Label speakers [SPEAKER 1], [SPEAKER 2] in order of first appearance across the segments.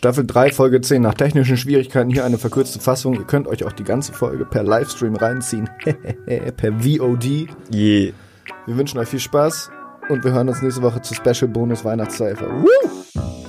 [SPEAKER 1] Staffel 3, Folge 10. Nach technischen Schwierigkeiten hier eine verkürzte Fassung. Ihr könnt euch auch die ganze Folge per Livestream reinziehen. per VOD.
[SPEAKER 2] Je.
[SPEAKER 1] Wir wünschen euch viel Spaß und wir hören uns nächste Woche zur Special Bonus Weihnachtszeifer. Woo!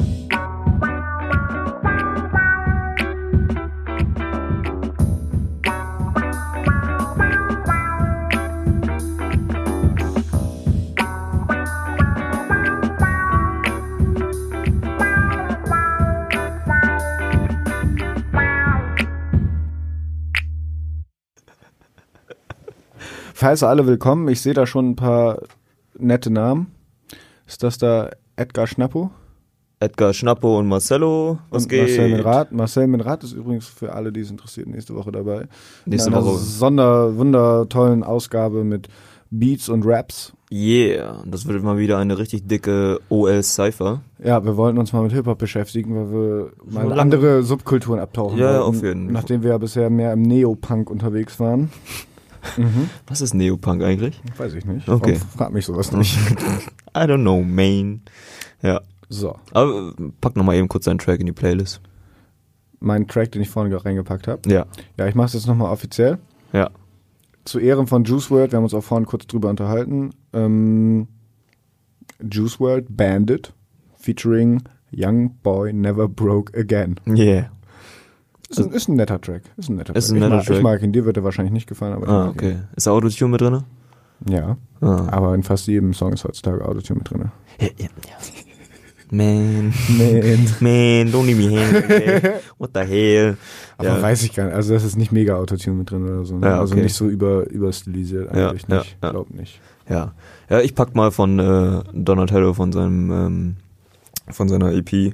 [SPEAKER 1] Heiße alle willkommen. Ich sehe da schon ein paar nette Namen. Ist das da Edgar Schnappo?
[SPEAKER 2] Edgar Schnappo und Marcello.
[SPEAKER 1] Was und geht? Marcel Minrat. Marcel Minrat ist übrigens für alle, die es interessiert, nächste Woche dabei. Nächste Woche. Sonder, wundertollen Ausgabe mit Beats und Raps.
[SPEAKER 2] Yeah, das wird mal wieder eine richtig dicke OL-Cypher.
[SPEAKER 1] Ja, wir wollten uns mal mit Hip-Hop beschäftigen, weil wir mal andere Subkulturen abtauchen
[SPEAKER 2] ja,
[SPEAKER 1] wollten.
[SPEAKER 2] auf jeden Fall.
[SPEAKER 1] Nachdem wir ja bisher mehr im Neopunk unterwegs waren.
[SPEAKER 2] Mhm. Was ist Neopunk eigentlich?
[SPEAKER 1] Weiß ich nicht.
[SPEAKER 2] Okay.
[SPEAKER 1] Warum frag mich sowas nicht.
[SPEAKER 2] I don't know, Main. Ja.
[SPEAKER 1] So.
[SPEAKER 2] Aber pack nochmal eben kurz deinen Track in die Playlist.
[SPEAKER 1] Mein Track, den ich vorhin gerade reingepackt habe?
[SPEAKER 2] Ja.
[SPEAKER 1] Ja, ich mach's jetzt nochmal offiziell.
[SPEAKER 2] Ja.
[SPEAKER 1] Zu Ehren von Juice World, wir haben uns auch vorhin kurz drüber unterhalten. Ähm, Juice World Bandit featuring Young Boy Never Broke Again.
[SPEAKER 2] Yeah.
[SPEAKER 1] Ist ein, ist ein netter Track. Ist ein netter
[SPEAKER 2] Ist
[SPEAKER 1] Track.
[SPEAKER 2] ein netter
[SPEAKER 1] ich, mag,
[SPEAKER 2] Track.
[SPEAKER 1] ich mag ihn. Dir wird er wahrscheinlich nicht gefallen, aber
[SPEAKER 2] Ah, okay. Ist da Autotune mit drin?
[SPEAKER 1] ihn. Ja.
[SPEAKER 2] Ah.
[SPEAKER 1] Aber in fast jedem Song ist heutzutage Autotune mit drin.
[SPEAKER 2] Ja, ja, ja. Man.
[SPEAKER 1] Man.
[SPEAKER 2] Man, don't leave me hanging. What the hell?
[SPEAKER 1] Aber
[SPEAKER 2] Ja.
[SPEAKER 1] weiß ich gar nicht. Also das ist nicht mega Autotune mit drin oder so. Ne?
[SPEAKER 2] Ja,
[SPEAKER 1] Also
[SPEAKER 2] okay.
[SPEAKER 1] nicht so über, überstilisiert eigentlich
[SPEAKER 2] ja,
[SPEAKER 1] nicht.
[SPEAKER 2] ja.
[SPEAKER 1] Glaub nicht.
[SPEAKER 2] Ja. Ja, ich pack mal von äh, Donatello von seinem ähm, von seiner EP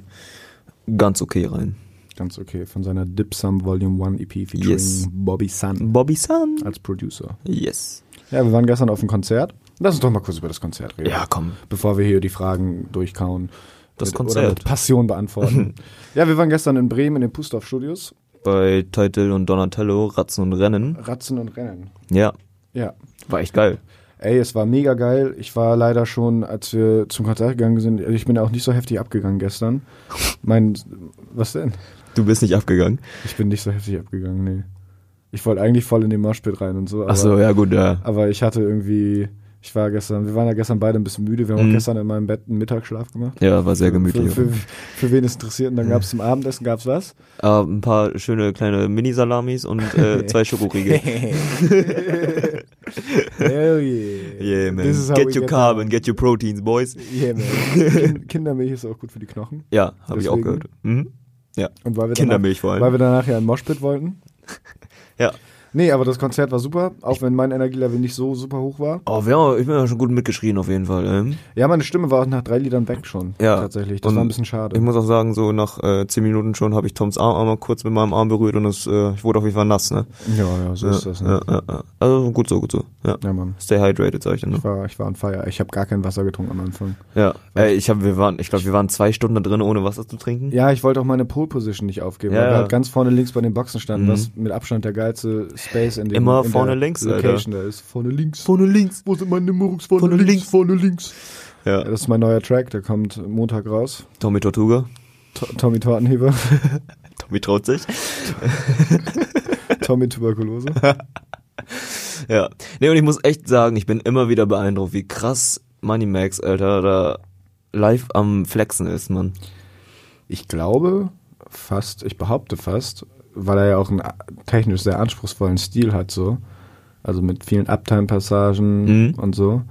[SPEAKER 2] ganz okay rein.
[SPEAKER 1] Ganz okay. Von seiner Dip Sum Volume 1 EP featuring
[SPEAKER 2] Yes.
[SPEAKER 1] Bobby Sun
[SPEAKER 2] Bobby Sun.
[SPEAKER 1] als Producer.
[SPEAKER 2] Yes.
[SPEAKER 1] Ja, wir waren gestern auf dem Konzert. Lass uns doch mal kurz über das Konzert reden.
[SPEAKER 2] Ja, komm.
[SPEAKER 1] Bevor wir hier die Fragen durchkauen.
[SPEAKER 2] Das
[SPEAKER 1] mit,
[SPEAKER 2] Konzert.
[SPEAKER 1] Oder mit Passion beantworten. ja, wir waren gestern in Bremen in den Pustorf Studios.
[SPEAKER 2] Bei Title und Donatello, Ratzen und Rennen.
[SPEAKER 1] Ratzen und Rennen.
[SPEAKER 2] Ja,
[SPEAKER 1] Ja.
[SPEAKER 2] war echt geil.
[SPEAKER 1] Ey, es war mega geil. Ich war leider schon, als wir zum Konzert gegangen sind, ich bin auch nicht so heftig abgegangen gestern. Mein, was denn?
[SPEAKER 2] Du bist nicht abgegangen.
[SPEAKER 1] Ich bin nicht so heftig abgegangen, nee. Ich wollte eigentlich voll in den Moshpit rein und so. Aber,
[SPEAKER 2] Ach so, ja gut, ja.
[SPEAKER 1] aber ich hatte irgendwie, ich war gestern, wir waren ja gestern beide ein bisschen müde. Wir haben
[SPEAKER 2] Mhm.
[SPEAKER 1] auch gestern in meinem Bett einen Mittagsschlaf gemacht.
[SPEAKER 2] Ja, war sehr gemütlich.
[SPEAKER 1] Für, für, für wen es interessiert. Und dann gab es zum Abendessen, gab's was?
[SPEAKER 2] Äh, ein paar schöne kleine Mini-Salamis und äh, zwei Schokoriegel.
[SPEAKER 1] Hell yeah.
[SPEAKER 2] Yeah, man. Get your carbon, get your proteins, boys.
[SPEAKER 1] Yeah, man. Kind- Kindermilch ist auch gut für die Knochen.
[SPEAKER 2] Ja, habe ich auch gehört. Mhm.
[SPEAKER 1] Und weil wir danach,
[SPEAKER 2] Kindermilch vor allem.
[SPEAKER 1] weil wir danach ja in Moshpit wollten.
[SPEAKER 2] Ja.
[SPEAKER 1] Nee, aber das Konzert war super, auch wenn mein Energielevel nicht so super hoch war.
[SPEAKER 2] Oh, haben, ich bin ja schon gut mitgeschrien auf jeden Fall. Ähm.
[SPEAKER 1] Ja, meine Stimme war auch nach drei Liedern weg schon.
[SPEAKER 2] Ja.
[SPEAKER 1] Tatsächlich. Das
[SPEAKER 2] Und
[SPEAKER 1] war ein bisschen schade.
[SPEAKER 2] Ich muss auch sagen, so nach äh, zehn Minuten schon habe ich Toms Arm einmal kurz mit meinem Arm berührt und es, äh, ich wurde auf jeden Fall nass, ne?
[SPEAKER 1] ja, ja, so
[SPEAKER 2] ja,
[SPEAKER 1] ist das. Ne?
[SPEAKER 2] ja, ja, ja. Also gut so, gut so. Ja.
[SPEAKER 1] Ja, Mann.
[SPEAKER 2] Stay hydrated, sag ich dann
[SPEAKER 1] Ich
[SPEAKER 2] nur.
[SPEAKER 1] war, ich war on fire. Ich habe gar kein Wasser getrunken am Anfang.
[SPEAKER 2] Ja. Ey, ich habe, wir waren, ich glaube, wir waren zwei Stunden da drin, ohne Wasser zu trinken.
[SPEAKER 1] Ja, ich wollte auch meine Pole Position nicht aufgeben,
[SPEAKER 2] Ja,
[SPEAKER 1] weil wir
[SPEAKER 2] ja.
[SPEAKER 1] halt ganz vorne links bei den Boxen standen,
[SPEAKER 2] Mhm.
[SPEAKER 1] was mit Abstand der geilste Space in dem
[SPEAKER 2] Immer
[SPEAKER 1] in
[SPEAKER 2] vorne links, Alter.
[SPEAKER 1] Location da ist. Vorne links.
[SPEAKER 2] Vorne links.
[SPEAKER 1] Wo sind meine Nummerungs? Vorne,
[SPEAKER 2] Vorne
[SPEAKER 1] links,
[SPEAKER 2] links.
[SPEAKER 1] Vorne links. Ja,
[SPEAKER 2] Ja.
[SPEAKER 1] das ist mein neuer Track, der kommt Montag raus.
[SPEAKER 2] Tommy Tortuga.
[SPEAKER 1] To Tommy Tortenheber,
[SPEAKER 2] Tommy traut sich.
[SPEAKER 1] Tommy Tuberkulose.
[SPEAKER 2] Ja. Nee, und ich muss echt sagen, ich bin immer wieder beeindruckt, wie krass Money Max, Alter, da live am Flexen ist, Mann.
[SPEAKER 1] Ich glaube fast, ich behaupte fast, weil er ja auch einen technisch sehr anspruchsvollen Stil hat, so. Also mit vielen Uptime-Passagen
[SPEAKER 2] Mhm.
[SPEAKER 1] und so.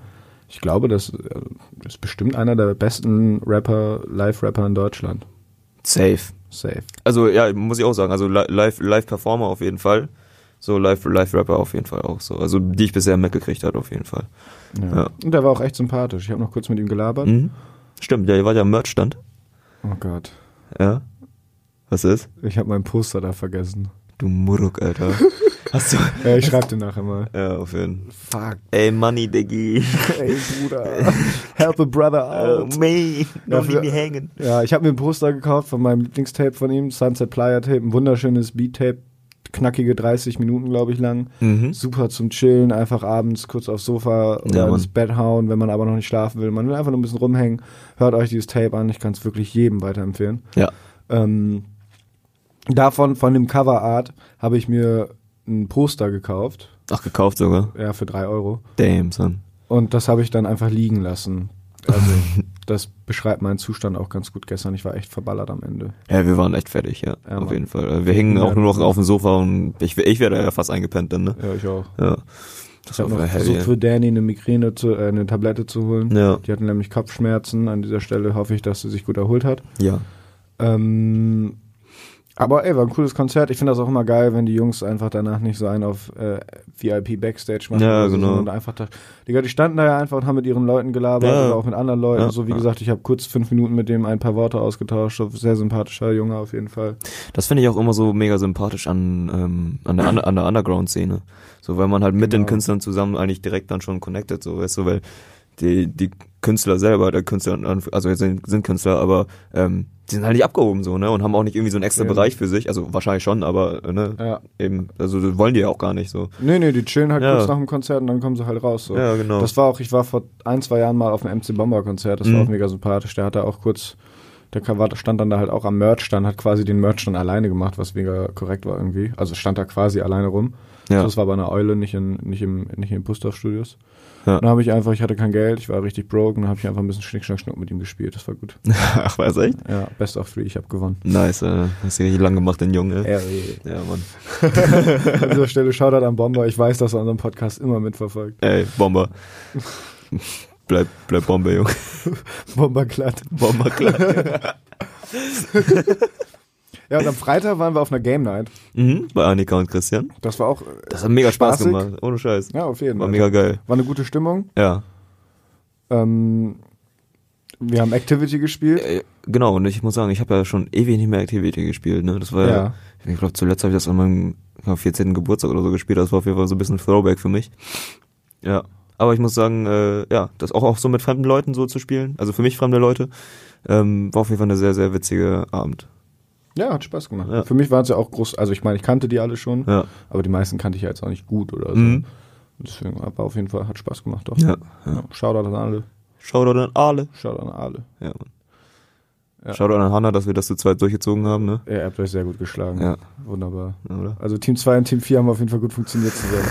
[SPEAKER 1] Ich glaube, das äh, ist bestimmt einer der besten Rapper, Live-Rapper in Deutschland.
[SPEAKER 2] Safe.
[SPEAKER 1] Safe.
[SPEAKER 2] Also ja, muss ich auch sagen, also li- live auf jeden Fall. So live live Rapper auf jeden Fall auch so. Also die ich bisher mitgekriegt hat auf jeden Fall.
[SPEAKER 1] Ja.
[SPEAKER 2] Ja.
[SPEAKER 1] Und der war auch echt sympathisch. Ich habe noch kurz mit ihm gelabert.
[SPEAKER 2] Mhm. Stimmt, ja, ihr wart ja am Merchstand.
[SPEAKER 1] Oh Gott.
[SPEAKER 2] Ja. Was ist?
[SPEAKER 1] Ich habe meinen Poster da vergessen.
[SPEAKER 2] Du Muruk, Alter. Hast du
[SPEAKER 1] Ja, ich schreibe dir nachher mal.
[SPEAKER 2] Ja, auf jeden Fall.
[SPEAKER 1] Fuck.
[SPEAKER 2] Ey, Money, Diggi.
[SPEAKER 1] Ey, Bruder. Help a brother
[SPEAKER 2] Oh,
[SPEAKER 1] out.
[SPEAKER 2] man.
[SPEAKER 1] Ja,
[SPEAKER 2] Don't
[SPEAKER 1] für-
[SPEAKER 2] leave me hanging.
[SPEAKER 1] Ja, ich habe mir ein Poster gekauft von meinem Lieblingstape von ihm, Sunset Playa Tape, ein wunderschönes Beat-Tape, knackige 30 Minuten, glaube ich, lang.
[SPEAKER 2] Mhm.
[SPEAKER 1] Super zum Chillen, einfach abends kurz aufs Sofa oder
[SPEAKER 2] Ja,
[SPEAKER 1] ins Bett hauen, wenn man aber noch nicht schlafen will. Man will einfach nur ein bisschen rumhängen. Hört euch dieses Tape an, ich kann es wirklich jedem weiterempfehlen.
[SPEAKER 2] Ja.
[SPEAKER 1] Ähm, davon, von dem Coverart, habe ich mir ein Poster gekauft.
[SPEAKER 2] Ach, gekauft sogar.
[SPEAKER 1] Ja, für drei Euro.
[SPEAKER 2] Damn, son.
[SPEAKER 1] Und das habe ich dann einfach liegen lassen. Also, das beschreibt meinen Zustand auch ganz gut gestern. Ich war echt verballert am Ende.
[SPEAKER 2] Ja, wir waren echt fertig, ja.
[SPEAKER 1] Ja,
[SPEAKER 2] auf jeden Fall. Wir hingen
[SPEAKER 1] Ja.
[SPEAKER 2] auch nur noch auf dem Sofa und ich, ich wäre ja fast eingepennt dann, ne?
[SPEAKER 1] Ja, ich auch.
[SPEAKER 2] Ja.
[SPEAKER 1] Ich
[SPEAKER 2] Das
[SPEAKER 1] habe noch
[SPEAKER 2] heavy.
[SPEAKER 1] versucht für Danny eine Migräne zu, äh, eine Tablette zu holen.
[SPEAKER 2] Ja.
[SPEAKER 1] Die hatten nämlich Kopfschmerzen. An dieser Stelle hoffe ich, dass sie sich gut erholt hat.
[SPEAKER 2] Ja.
[SPEAKER 1] Ähm, aber ey, war ein cooles Konzert. Ich finde das auch immer geil, wenn die Jungs einfach danach nicht so einen auf äh, VIP Backstage machen.
[SPEAKER 2] Ja, genau.
[SPEAKER 1] sondern einfach da, Digga, die standen da ja einfach und haben mit ihren Leuten gelabert
[SPEAKER 2] Ja.
[SPEAKER 1] oder auch mit anderen Leuten.
[SPEAKER 2] Ja,
[SPEAKER 1] so wie
[SPEAKER 2] ja.
[SPEAKER 1] gesagt, ich habe kurz fünf Minuten mit dem ein paar Worte ausgetauscht. Sehr sympathischer Junge auf jeden Fall.
[SPEAKER 2] Das finde ich auch immer so mega sympathisch an, ähm, an der, an der Underground-Szene. So, weil man halt mit den
[SPEAKER 1] Genau.
[SPEAKER 2] Künstlern zusammen eigentlich direkt dann schon connected, so, weißt du, weil die, die Künstler selber, der Künstler, also sind, sind Künstler, aber ähm, die sind halt nicht abgehoben so, ne? Und haben auch nicht irgendwie so einen extra
[SPEAKER 1] Ja.
[SPEAKER 2] Bereich für sich. Also wahrscheinlich schon, aber äh, ne,
[SPEAKER 1] Ja.
[SPEAKER 2] eben, also wollen die ja auch gar nicht so.
[SPEAKER 1] Nee, nee, die chillen halt
[SPEAKER 2] Ja.
[SPEAKER 1] kurz nach dem Konzert und dann kommen sie halt raus. So.
[SPEAKER 2] Ja, genau.
[SPEAKER 1] Das war auch, ich war vor ein, zwei Jahren mal auf einem MC Bomber Konzert, das war
[SPEAKER 2] Mhm.
[SPEAKER 1] auch mega sympathisch. Der hatte auch kurz, der war- stand dann da halt auch am Merch-Stand, hat quasi den Merch dann alleine gemacht, was mega korrekt war irgendwie. Also stand da quasi alleine rum.
[SPEAKER 2] Ja.
[SPEAKER 1] Das war bei einer Eule, nicht in, nicht im, nicht in den Pustorf-Studios.
[SPEAKER 2] Ja.
[SPEAKER 1] Dann habe ich einfach, ich hatte kein Geld, ich war richtig broke und dann habe ich einfach ein bisschen Schnick, Schnack, Schnuck mit ihm gespielt. Das war gut.
[SPEAKER 2] Ach, weiß echt?
[SPEAKER 1] Ja, Best of Three, ich habe gewonnen.
[SPEAKER 2] Nice, äh, hast du richtig lang gemacht, den Jungen, ey.
[SPEAKER 1] Ja,
[SPEAKER 2] Ja, Mann.
[SPEAKER 1] An dieser Stelle Shoutout an Bomber. Ich weiß, dass er unseren Podcast immer mitverfolgt.
[SPEAKER 2] Ey, Bomber. bleib, bleib Bombe, Junge.
[SPEAKER 1] Bomber glatt.
[SPEAKER 2] Bomber, klar.
[SPEAKER 1] Ja, und am Freitag waren wir auf einer Game Night.
[SPEAKER 2] mhm, bei Annika und Christian.
[SPEAKER 1] Das war auch. äh,
[SPEAKER 2] Das hat mega Spaß
[SPEAKER 1] spaßig.
[SPEAKER 2] gemacht, ohne Scheiß.
[SPEAKER 1] Ja, auf jeden
[SPEAKER 2] War
[SPEAKER 1] Fall.
[SPEAKER 2] mega geil.
[SPEAKER 1] War eine gute Stimmung.
[SPEAKER 2] Ja.
[SPEAKER 1] Ähm, wir haben Activity gespielt.
[SPEAKER 2] Äh, Genau, und ich muss sagen, ich habe ja schon ewig nicht mehr Activity gespielt, ne? Das war ja,
[SPEAKER 1] Ja.
[SPEAKER 2] ich glaube, zuletzt habe ich das an meinem ja, 14. Geburtstag oder so gespielt. Das war auf jeden Fall so ein bisschen Throwback für mich. Ja. Aber ich muss sagen, äh, ja, das auch, auch so mit fremden Leuten so zu spielen, also für mich fremde Leute, ähm, war auf jeden Fall eine sehr, sehr witzige Abend.
[SPEAKER 1] Ja, hat Spaß gemacht.
[SPEAKER 2] Ja.
[SPEAKER 1] Für mich waren es ja auch groß. Also, ich meine, ich kannte die alle schon.
[SPEAKER 2] Ja.
[SPEAKER 1] Aber die meisten kannte ich ja jetzt auch nicht gut oder so.
[SPEAKER 2] Mhm.
[SPEAKER 1] Deswegen war auf jeden Fall, hat Spaß gemacht, doch.
[SPEAKER 2] Ja.
[SPEAKER 1] ja. Shoutout an alle.
[SPEAKER 2] Shoutout an alle.
[SPEAKER 1] Shoutout an alle.
[SPEAKER 2] Ja, Mann.
[SPEAKER 1] Ja.
[SPEAKER 2] Shoutout an Hannah, dass wir das zu zweit durchgezogen haben, ne?
[SPEAKER 1] Ja, ihr habt euch sehr gut geschlagen.
[SPEAKER 2] Ja.
[SPEAKER 1] Wunderbar.
[SPEAKER 2] Oder?
[SPEAKER 1] Also Team 2 und Team 4 haben auf jeden Fall gut funktioniert zusammen.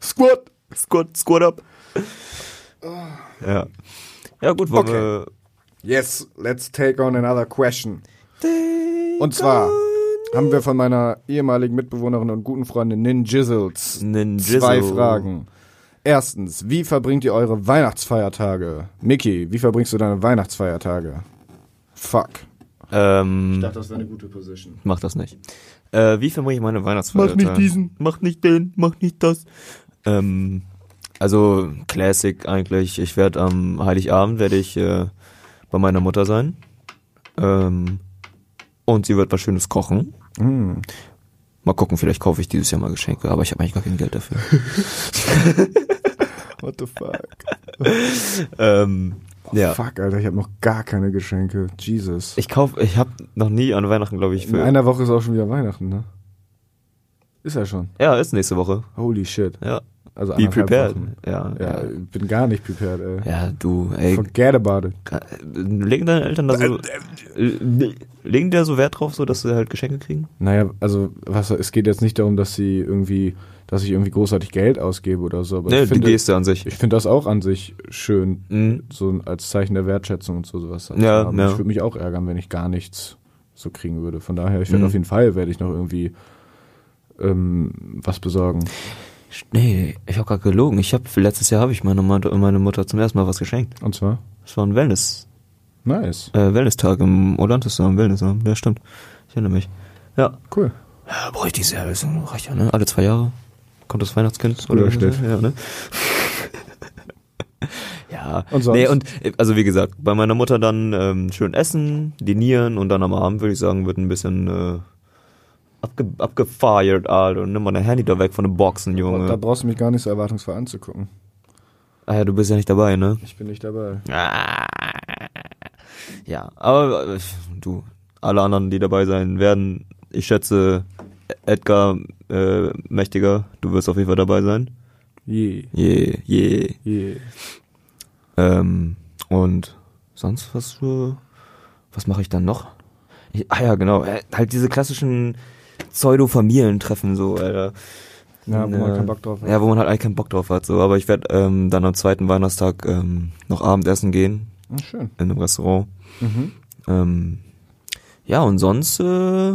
[SPEAKER 1] Squad!
[SPEAKER 2] Squad, squad up. Ja. Ja, gut, wollen
[SPEAKER 1] Okay. Yes, let's take on another question. Und zwar haben wir von meiner ehemaligen Mitbewohnerin und guten Freundin Nin Jizzles
[SPEAKER 2] Ninjizzle.
[SPEAKER 1] zwei Fragen. Erstens, wie verbringt ihr eure Weihnachtsfeiertage? Mickey, wie verbringst du deine Weihnachtsfeiertage? Fuck.
[SPEAKER 2] Ähm,
[SPEAKER 1] das wäre eine gute Position.
[SPEAKER 2] mach das nicht. Äh, wie verbringe ich meine Weihnachtsfeiertage?
[SPEAKER 1] Mach nicht diesen.
[SPEAKER 2] Mach nicht den, mach nicht das. Ähm, also Classic eigentlich. Ich werde am Heiligabend werde ich äh, bei meiner Mutter sein. Ähm, und sie wird was Schönes kochen.
[SPEAKER 1] Mm.
[SPEAKER 2] Mal gucken, vielleicht kaufe ich dieses Jahr mal Geschenke, aber ich habe eigentlich gar kein Geld dafür.
[SPEAKER 1] What the fuck?
[SPEAKER 2] ähm, ja.
[SPEAKER 1] Fuck, Alter, ich habe noch gar keine Geschenke. Jesus.
[SPEAKER 2] Ich kaufe, ich habe noch nie an Weihnachten, glaube ich,
[SPEAKER 1] In
[SPEAKER 2] für.
[SPEAKER 1] einer Woche ist auch schon wieder Weihnachten, ne? Ist ja schon.
[SPEAKER 2] ja, ist nächste Woche.
[SPEAKER 1] Holy shit.
[SPEAKER 2] Ja.
[SPEAKER 1] Also
[SPEAKER 2] Be prepared. Ja,
[SPEAKER 1] Ja,
[SPEAKER 2] ja.
[SPEAKER 1] ich bin gar nicht prepared, ey.
[SPEAKER 2] Ja, du, ey.
[SPEAKER 1] Forget about it.
[SPEAKER 2] Legen deine Eltern da so. äh, Legen die da so Wert drauf, so dass sie halt Geschenke kriegen?
[SPEAKER 1] Naja, also was, es geht jetzt nicht darum, dass sie irgendwie, dass ich irgendwie großartig Geld ausgebe oder so. Aber
[SPEAKER 2] Ne,
[SPEAKER 1] ich
[SPEAKER 2] die
[SPEAKER 1] finde,
[SPEAKER 2] Geste an sich.
[SPEAKER 1] ich finde das auch an sich schön,
[SPEAKER 2] Mhm.
[SPEAKER 1] so als Zeichen der Wertschätzung und so sowas.
[SPEAKER 2] Ja,
[SPEAKER 1] haben.
[SPEAKER 2] ja.
[SPEAKER 1] Ich würde mich auch ärgern, wenn ich gar nichts so kriegen würde. Von daher, ich werde
[SPEAKER 2] Mhm.
[SPEAKER 1] auf jeden Fall, werde ich noch irgendwie ähm, was besorgen.
[SPEAKER 2] Nee, ich habe gerade gelogen. Ich habe letztes Jahr habe ich meiner Mutter, meine Mutter zum ersten Mal was geschenkt.
[SPEAKER 1] Und zwar?
[SPEAKER 2] Das war ein Wellness,
[SPEAKER 1] Nice.
[SPEAKER 2] äh, Wellness-Tag im Olantis, am Wellness, ja, stimmt. Ich erinnere mich. Ja.
[SPEAKER 1] Cool.
[SPEAKER 2] Ja, brauche ich Jahr, das reicht ja, ne? Alle zwei Jahre kommt das Weihnachtskind. So.
[SPEAKER 1] Schnitt.
[SPEAKER 2] Ja, ne? ja.
[SPEAKER 1] Und sonst?
[SPEAKER 2] Nee, und, also wie gesagt, bei meiner Mutter dann ähm, schön essen, dinieren und dann am Abend, würde ich sagen, wird ein bisschen äh, abge abgefeiert, Alter. Und nimm mal dein Handy da weg von den Boxen,
[SPEAKER 1] Und da
[SPEAKER 2] Junge.
[SPEAKER 1] brauchst du mich gar nicht so erwartungsvoll anzugucken.
[SPEAKER 2] Ah ja, du bist ja nicht dabei, ne?
[SPEAKER 1] Ich bin nicht dabei.
[SPEAKER 2] Ja, aber äh, du, alle anderen, die dabei sein werden, ich schätze, Edgar äh, Mächtiger, du wirst auf jeden Fall dabei sein.
[SPEAKER 1] Je,
[SPEAKER 2] Je, je.
[SPEAKER 1] je.
[SPEAKER 2] Ähm, und sonst was für was mache ich dann noch? Ich, ah ja, genau. äh, Halt diese klassischen Pseudo-Familientreffen so, Alter.
[SPEAKER 1] Ja, wo man keinen Bock drauf hat.
[SPEAKER 2] Ja, wo man halt eigentlich keinen Bock drauf hat. So, aber ich werde ähm, dann am zweiten Weihnachtstag ähm, noch Abendessen gehen
[SPEAKER 1] Ah, schön.
[SPEAKER 2] in einem Restaurant.
[SPEAKER 1] Mhm.
[SPEAKER 2] Ähm, ja, und sonst äh,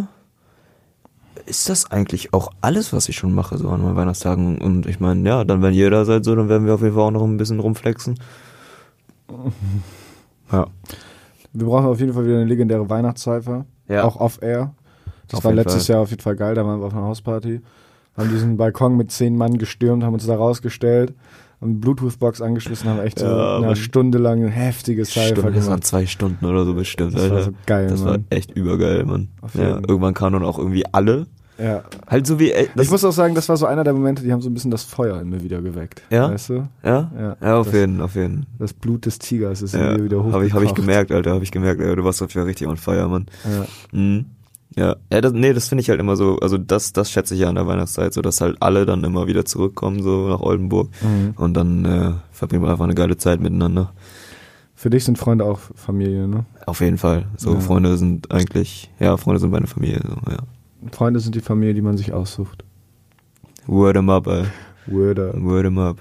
[SPEAKER 2] ist das eigentlich auch alles, was ich schon mache, so an meinen Weihnachtstagen. Und ich meine, ja, dann wenn ihr da seid, so, dann werden wir auf jeden Fall auch noch ein bisschen rumflexen. Ja.
[SPEAKER 1] Wir brauchen auf jeden Fall wieder eine legendäre Weihnachtszeifer.
[SPEAKER 2] Ja.
[SPEAKER 1] Auch off-air. Das
[SPEAKER 2] Auf
[SPEAKER 1] war letztes
[SPEAKER 2] Fall.
[SPEAKER 1] Jahr auf jeden Fall geil. Da waren wir auf einer Hausparty. Haben diesen Balkon mit zehn Mann gestürmt, haben uns da rausgestellt, haben Bluetooth-Box angeschlossen, haben echt so
[SPEAKER 2] Ja,
[SPEAKER 1] eine. Stunde lang ein heftiges Cypher
[SPEAKER 2] Stimmt, das waren
[SPEAKER 1] gemacht.
[SPEAKER 2] zwei Stunden oder so bestimmt,
[SPEAKER 1] Das
[SPEAKER 2] Alter.
[SPEAKER 1] war so geil,
[SPEAKER 2] das war
[SPEAKER 1] Mann.
[SPEAKER 2] echt übergeil, Mann. Ja, irgendwann kamen dann auch irgendwie alle.
[SPEAKER 1] Ja.
[SPEAKER 2] Halt so wie, ey,
[SPEAKER 1] Ich muss auch sagen, das war so einer der Momente, die haben so ein bisschen das Feuer in mir wieder geweckt.
[SPEAKER 2] Ja?
[SPEAKER 1] Weißt du?
[SPEAKER 2] ja?
[SPEAKER 1] Ja.
[SPEAKER 2] Ja, auf
[SPEAKER 1] das,
[SPEAKER 2] jeden, auf jeden.
[SPEAKER 1] das Blut des Tigers ist in
[SPEAKER 2] Ja,
[SPEAKER 1] mir wieder hochgekocht.
[SPEAKER 2] habe ich, hab ich gemerkt, Alter, habe ich gemerkt, Alter, du warst auf jeden Fall richtig on fire, Mann.
[SPEAKER 1] Ja.
[SPEAKER 2] Mhm. Ja, ja das, nee, das finde ich halt immer so, also das, das schätze ich ja an der Weihnachtszeit, so dass halt alle dann immer wieder zurückkommen, so nach Oldenburg
[SPEAKER 1] Mhm.
[SPEAKER 2] und dann äh, verbringen wir einfach eine geile Zeit miteinander.
[SPEAKER 1] Für dich sind Freunde auch Familie, ne?
[SPEAKER 2] Auf jeden Fall. So,
[SPEAKER 1] Ja.
[SPEAKER 2] Freunde sind eigentlich, ja, Freunde sind meine Familie, so, ja.
[SPEAKER 1] Freunde sind die Familie, die man sich aussucht.
[SPEAKER 2] Word 'em up, ey.
[SPEAKER 1] Wörder.
[SPEAKER 2] Word 'em up.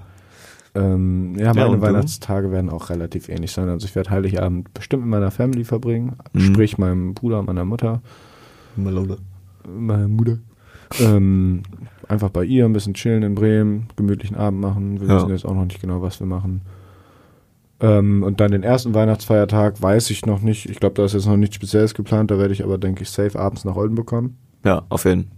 [SPEAKER 1] Ähm, ja,
[SPEAKER 2] Ja,
[SPEAKER 1] meine
[SPEAKER 2] du?
[SPEAKER 1] Weihnachtstage werden auch relativ ähnlich sein. Also ich werde Heiligabend bestimmt mit meiner Family verbringen,
[SPEAKER 2] Mhm.
[SPEAKER 1] sprich meinem Bruder und meiner Mutter,
[SPEAKER 2] Malone.
[SPEAKER 1] meiner Mutter. Ähm, einfach bei ihr ein bisschen chillen in Bremen, gemütlichen Abend machen. Wir
[SPEAKER 2] Ja.
[SPEAKER 1] wissen jetzt auch noch nicht genau, was wir machen. Ähm, und dann den ersten Weihnachtsfeiertag weiß ich noch nicht. Ich glaube, da ist jetzt noch nichts Spezielles geplant. Da werde ich aber, denke ich, safe abends nach Olden bekommen.
[SPEAKER 2] Ja, auf jeden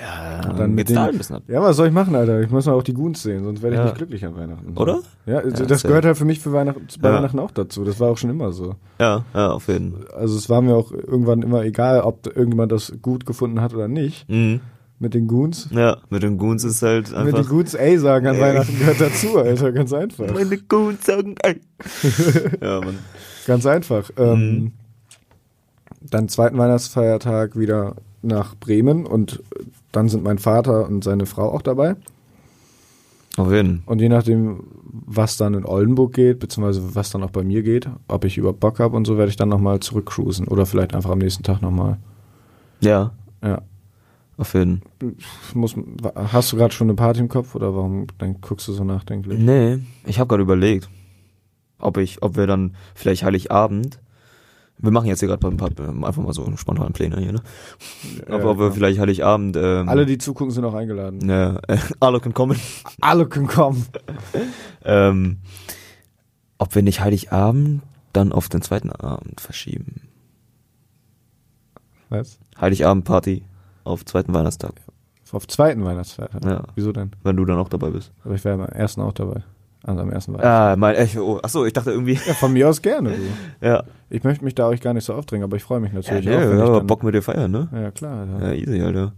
[SPEAKER 2] Ja,
[SPEAKER 1] Und dann mit den-
[SPEAKER 2] da ein bisschen ab.
[SPEAKER 1] Ja, was soll ich machen, Alter? Ich muss mal auch die Goons sehen, sonst werde ich
[SPEAKER 2] Ja.
[SPEAKER 1] nicht glücklich an Weihnachten.
[SPEAKER 2] Oder?
[SPEAKER 1] Ja,
[SPEAKER 2] Ja,
[SPEAKER 1] das gehört halt für mich für Weihnachten, bei
[SPEAKER 2] Ja.
[SPEAKER 1] Weihnachten auch dazu. Das war auch schon immer so.
[SPEAKER 2] Ja, ja, auf jeden
[SPEAKER 1] Also es war mir auch irgendwann immer egal, ob irgendjemand das gut gefunden hat oder nicht.
[SPEAKER 2] Mhm.
[SPEAKER 1] Mit den Goons.
[SPEAKER 2] Ja, mit den Goons ist halt
[SPEAKER 1] Mit den
[SPEAKER 2] einfach.
[SPEAKER 1] Goons ey sagen an
[SPEAKER 2] Ey.
[SPEAKER 1] Weihnachten gehört dazu, Alter. Ganz einfach.
[SPEAKER 2] Meine Goons sagen, ey. ja, Mann.
[SPEAKER 1] Ganz einfach. Ähm,
[SPEAKER 2] Mhm.
[SPEAKER 1] Dann zweiten Weihnachtsfeiertag wieder nach Bremen und dann sind mein Vater und seine Frau auch dabei.
[SPEAKER 2] Auf jeden.
[SPEAKER 1] Und je nachdem, was dann in Oldenburg geht, beziehungsweise was dann auch bei mir geht, ob ich überhaupt Bock habe und so, werde ich dann nochmal zurückcruisen. Oder vielleicht einfach am nächsten Tag nochmal.
[SPEAKER 2] Ja,
[SPEAKER 1] Ja.
[SPEAKER 2] auf jeden.
[SPEAKER 1] Muss, hast du gerade schon eine Party im Kopf oder warum dann guckst du so nachdenklich?
[SPEAKER 2] Nee, ich habe gerade überlegt, ob ich, ob wir dann vielleicht Heiligabend. Wir machen jetzt hier gerade ein paar einfach mal so spontane Pläne hier, ne?
[SPEAKER 1] Ja,
[SPEAKER 2] ob, ob wir
[SPEAKER 1] genau.
[SPEAKER 2] vielleicht Heiligabend. Ähm,
[SPEAKER 1] Alle, die zugucken, sind auch eingeladen.
[SPEAKER 2] Ja, äh, alle können kommen.
[SPEAKER 1] Alle können kommen.
[SPEAKER 2] Ähm, ob wir nicht Heiligabend dann auf den zweiten Abend verschieben.
[SPEAKER 1] Was?
[SPEAKER 2] Heiligabend-Party auf zweiten Weihnachtstag.
[SPEAKER 1] Auf zweiten Weihnachtsfeiertag.
[SPEAKER 2] Ja.
[SPEAKER 1] Wieso denn?
[SPEAKER 2] Wenn du dann auch dabei bist.
[SPEAKER 1] Aber ich wäre am ersten auch dabei. Also am ersten Weihnachtstag.
[SPEAKER 2] Ah, mein Echo. Achso, ich dachte irgendwie.
[SPEAKER 1] Ja, von mir aus gerne, du.
[SPEAKER 2] Ja.
[SPEAKER 1] Ich möchte mich da euch gar nicht so aufdrängen, aber ich freue mich
[SPEAKER 2] Ja,
[SPEAKER 1] natürlich
[SPEAKER 2] nee,
[SPEAKER 1] auch.
[SPEAKER 2] haben
[SPEAKER 1] dann,
[SPEAKER 2] Bock mit dir feiern, ne?
[SPEAKER 1] Ja, klar. Alter.
[SPEAKER 2] Ja, easy, Alter.